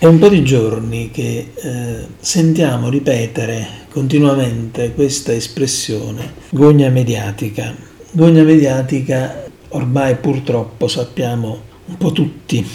È un po' di giorni che eh, sentiamo ripetere continuamente questa espressione gogna mediatica. Gogna mediatica ormai purtroppo sappiamo un po' tutti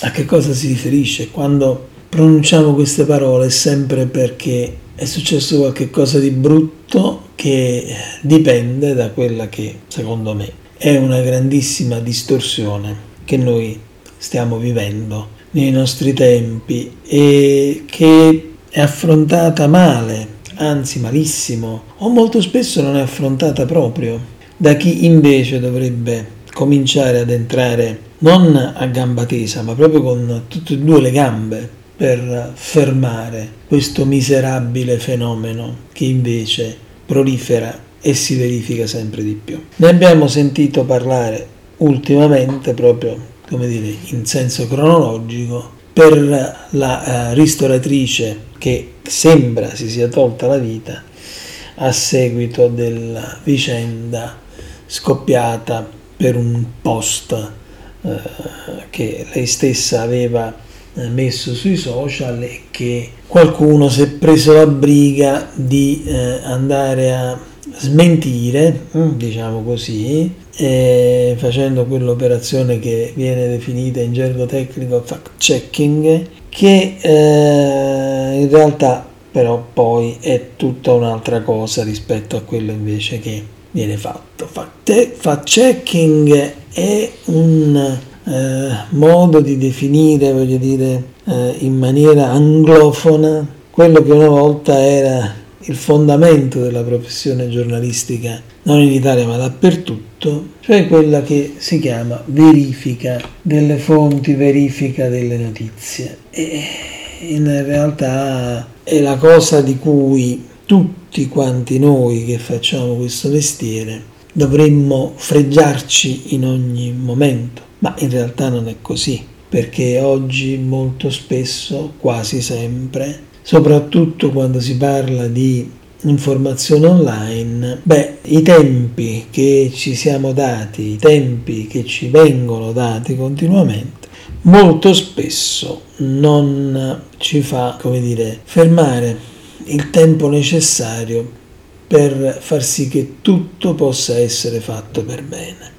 a che cosa si riferisce quando pronunciamo queste parole sempre perché è successo qualcosa di brutto che dipende da quella che secondo me è una grandissima distorsione che noi stiamo vivendo nei nostri tempi e che è affrontata male, anzi malissimo, o molto spesso non è affrontata proprio da chi invece dovrebbe cominciare ad entrare non a gamba tesa, ma proprio con tutte e due le gambe per fermare questo miserabile fenomeno che invece prolifera e si verifica sempre di più. Ne abbiamo sentito parlare ultimamente proprio come dire, in senso cronologico per la uh, ristoratrice che sembra si sia tolta la vita a seguito della vicenda scoppiata per un post uh, che lei stessa aveva eh, messo sui social e che qualcuno si è preso la briga di uh, andare a smentire, mm, diciamo così, eh, facendo quell'operazione che viene definita in gergo tecnico fact checking, che eh, in realtà però poi è tutta un'altra cosa rispetto a quello invece che viene fatto. Fact, checking è un eh, modo di definire, voglio dire, eh, in maniera anglofona quello che una volta era il fondamento della professione giornalistica, non in Italia ma dappertutto, cioè quella che si chiama verifica delle fonti, verifica delle notizie. E in realtà è la cosa di cui tutti quanti noi che facciamo questo mestiere dovremmo fregiarci in ogni momento, ma in realtà non è così, perché oggi molto spesso, quasi sempre, soprattutto quando si parla di informazione online, beh, i tempi che ci siamo dati, i tempi che ci vengono dati continuamente, molto spesso non ci fa, come dire, fermare il tempo necessario per far sì che tutto possa essere fatto per bene.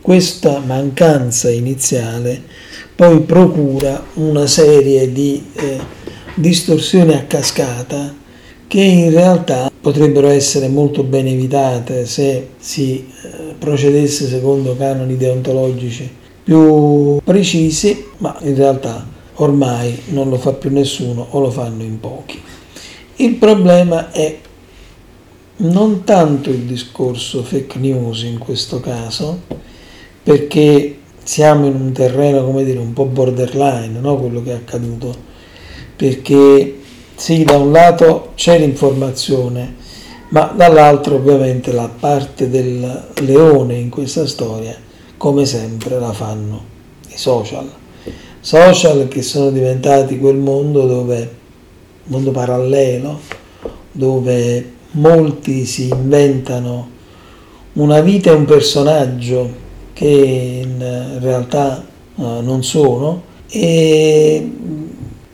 Questa mancanza iniziale poi procura una serie di eh, distorsioni a cascata che in realtà potrebbero essere molto ben evitate se si eh, procedesse secondo canoni deontologici più precisi, ma in realtà ormai non lo fa più nessuno o lo fanno in pochi. Il problema è non tanto il discorso fake news in questo caso, perché siamo in un terreno, come dire, un po' borderline, no? quello che è accaduto perché sì, da un lato c'è l'informazione, ma dall'altro ovviamente la parte del leone in questa storia, come sempre, la fanno i social. Social che sono diventati quel mondo dove, mondo parallelo, dove molti si inventano una vita e un personaggio che in realtà uh, non sono e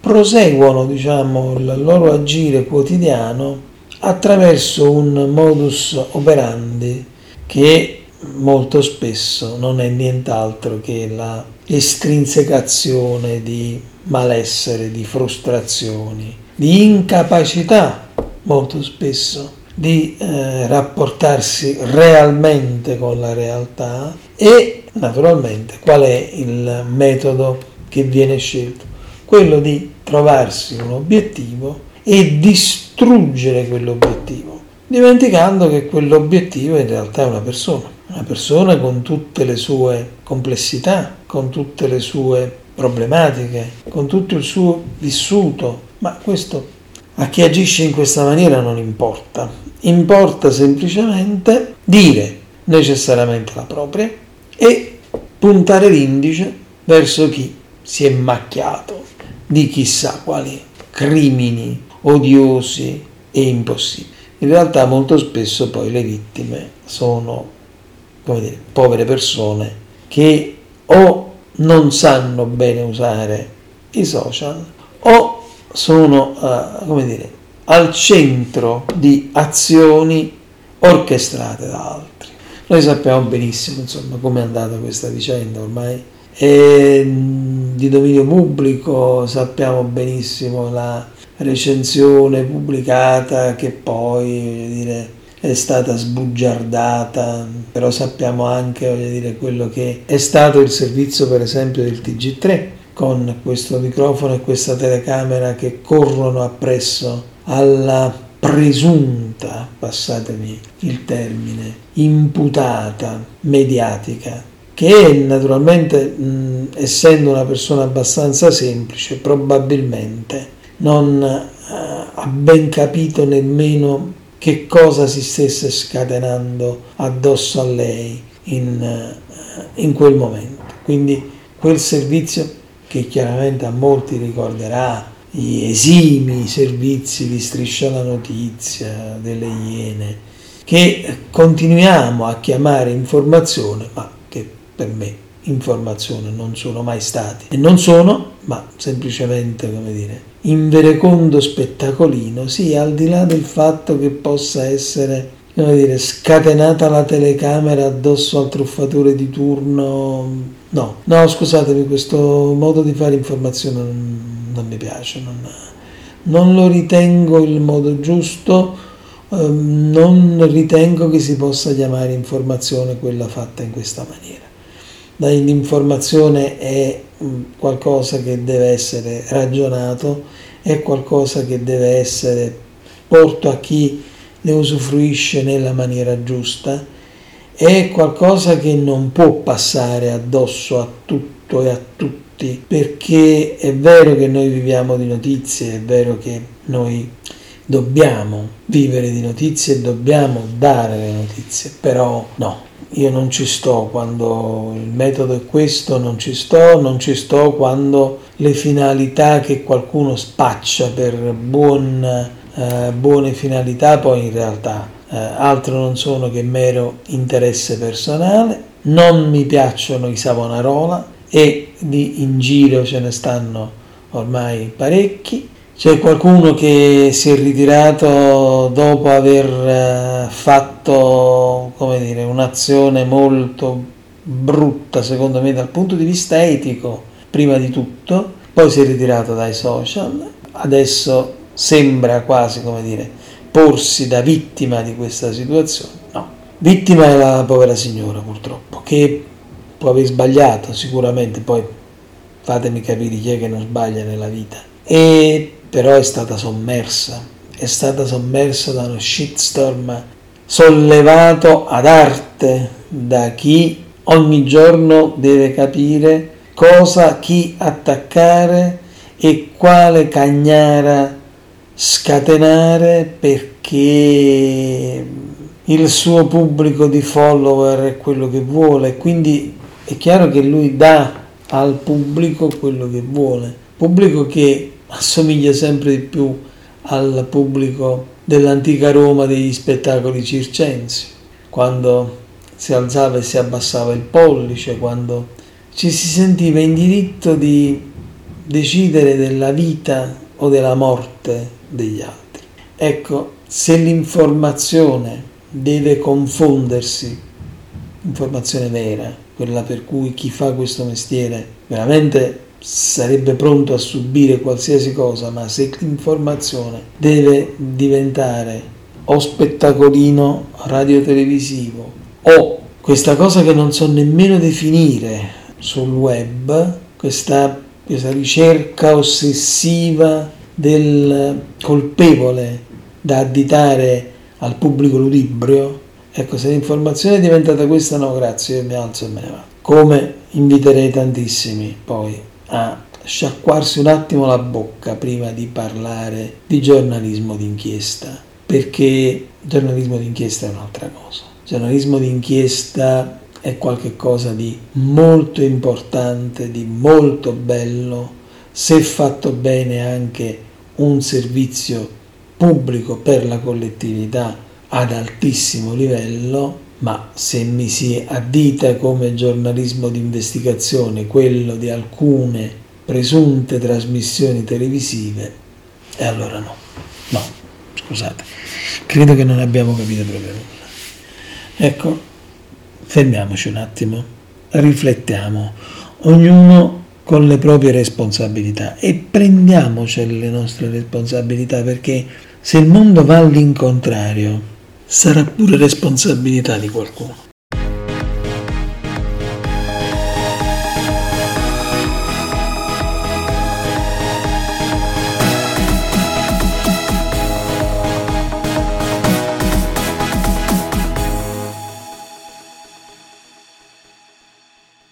proseguono diciamo, il loro agire quotidiano attraverso un modus operandi che molto spesso non è nient'altro che la estrinsecazione di malessere, di frustrazioni, di incapacità molto spesso di eh, rapportarsi realmente con la realtà e naturalmente qual è il metodo che viene scelto? Quello di trovarsi un obiettivo e distruggere quell'obiettivo, dimenticando che quell'obiettivo in realtà è una persona, una persona con tutte le sue complessità, con tutte le sue problematiche, con tutto il suo vissuto, ma questo a chi agisce in questa maniera non importa, importa semplicemente dire necessariamente la propria e puntare l'indice verso chi si è macchiato di chissà quali crimini odiosi e impossibili. In realtà molto spesso poi le vittime sono dire, povere persone che o non sanno bene usare i social o sono, uh, dire, al centro di azioni orchestrate da altri. Noi sappiamo benissimo, insomma, come è andata questa vicenda ormai. È di dominio pubblico, sappiamo benissimo la recensione pubblicata che poi dire, è stata sbugiardata, però sappiamo anche dire, quello che è stato il servizio per esempio del TG3 con questo microfono e questa telecamera che corrono appresso alla presunta, passatemi il termine, imputata mediatica, che naturalmente mh, essendo una persona abbastanza semplice probabilmente non eh, ha ben capito nemmeno che cosa si stesse scatenando addosso a lei in, eh, in quel momento. Quindi quel servizio che chiaramente a molti ricorderà gli esimi servizi di Striscia la Notizia, delle Iene, che continuiamo a chiamare informazione, ma per me informazione non sono mai stati. E non sono, ma semplicemente, come dire, in verecondo spettacolino, sì, al di là del fatto che possa essere, come dire, scatenata la telecamera addosso al truffatore di turno. No, no, scusatemi, questo modo di fare informazione non, non mi piace, non, non, lo ritengo il modo giusto, ehm, non ritengo che si possa chiamare informazione quella fatta in questa maniera. L'informazione è qualcosa che deve essere ragionato, è qualcosa che deve essere porto a chi ne usufruisce nella maniera giusta, è qualcosa che non può passare addosso a tutto e a tutti, perché è vero che noi viviamo di notizie, è vero che noi dobbiamo vivere di notizie e dobbiamo dare le notizie, però no, io non ci sto quando il metodo è questo, non ci sto, non ci sto quando le finalità che qualcuno spaccia per buon, eh, buone finalità poi in realtà eh, altro non sono che mero interesse personale, non mi piacciono i Savonarola e di in giro ce ne stanno ormai parecchi c'è qualcuno che si è ritirato dopo aver eh, fatto, come dire, un'azione molto brutta, secondo me, dal punto di vista etico, prima di tutto, poi si è ritirato dai social, adesso sembra quasi, come dire, porsi da vittima di questa situazione. No, vittima è la povera signora, purtroppo, che può aver sbagliato sicuramente, poi fatemi capire chi è che non sbaglia nella vita. E però è stata sommersa, è stata sommersa da uno shitstorm sollevato ad arte da chi ogni giorno deve capire cosa, chi attaccare e quale cagnara scatenare perché il suo pubblico di follower è quello che vuole, quindi è chiaro che lui dà al pubblico quello che vuole, pubblico che assomiglia sempre di più al pubblico dell'antica Roma degli spettacoli circensi, quando si alzava e si abbassava il pollice, quando ci si sentiva in diritto di decidere della vita o della morte degli altri. Ecco, se l'informazione deve confondersi, informazione vera, quella per cui chi fa questo mestiere veramente sarebbe pronto a subire qualsiasi cosa, ma se l'informazione deve diventare o spettacolino radiotelevisivo o questa cosa che non so nemmeno definire sul web, questa, questa ricerca ossessiva del colpevole da additare al pubblico ludibrio, ecco se l'informazione è diventata questa no grazie, io mi alzo e me ne vado. Come inviterei tantissimi poi a sciacquarsi un attimo la bocca prima di parlare di giornalismo d'inchiesta, perché giornalismo d'inchiesta è un'altra cosa. Giornalismo d'inchiesta è qualcosa di molto importante, di molto bello, se fatto bene anche un servizio pubblico per la collettività ad altissimo livello ma se mi si addita come giornalismo di investigazione quello di alcune presunte trasmissioni televisive, e allora no, no, scusate, credo che non abbiamo capito proprio nulla. Ecco, fermiamoci un attimo, riflettiamo, ognuno con le proprie responsabilità. E prendiamoci le nostre responsabilità perché se il mondo va all'incontrario sarà pure responsabilità di qualcuno.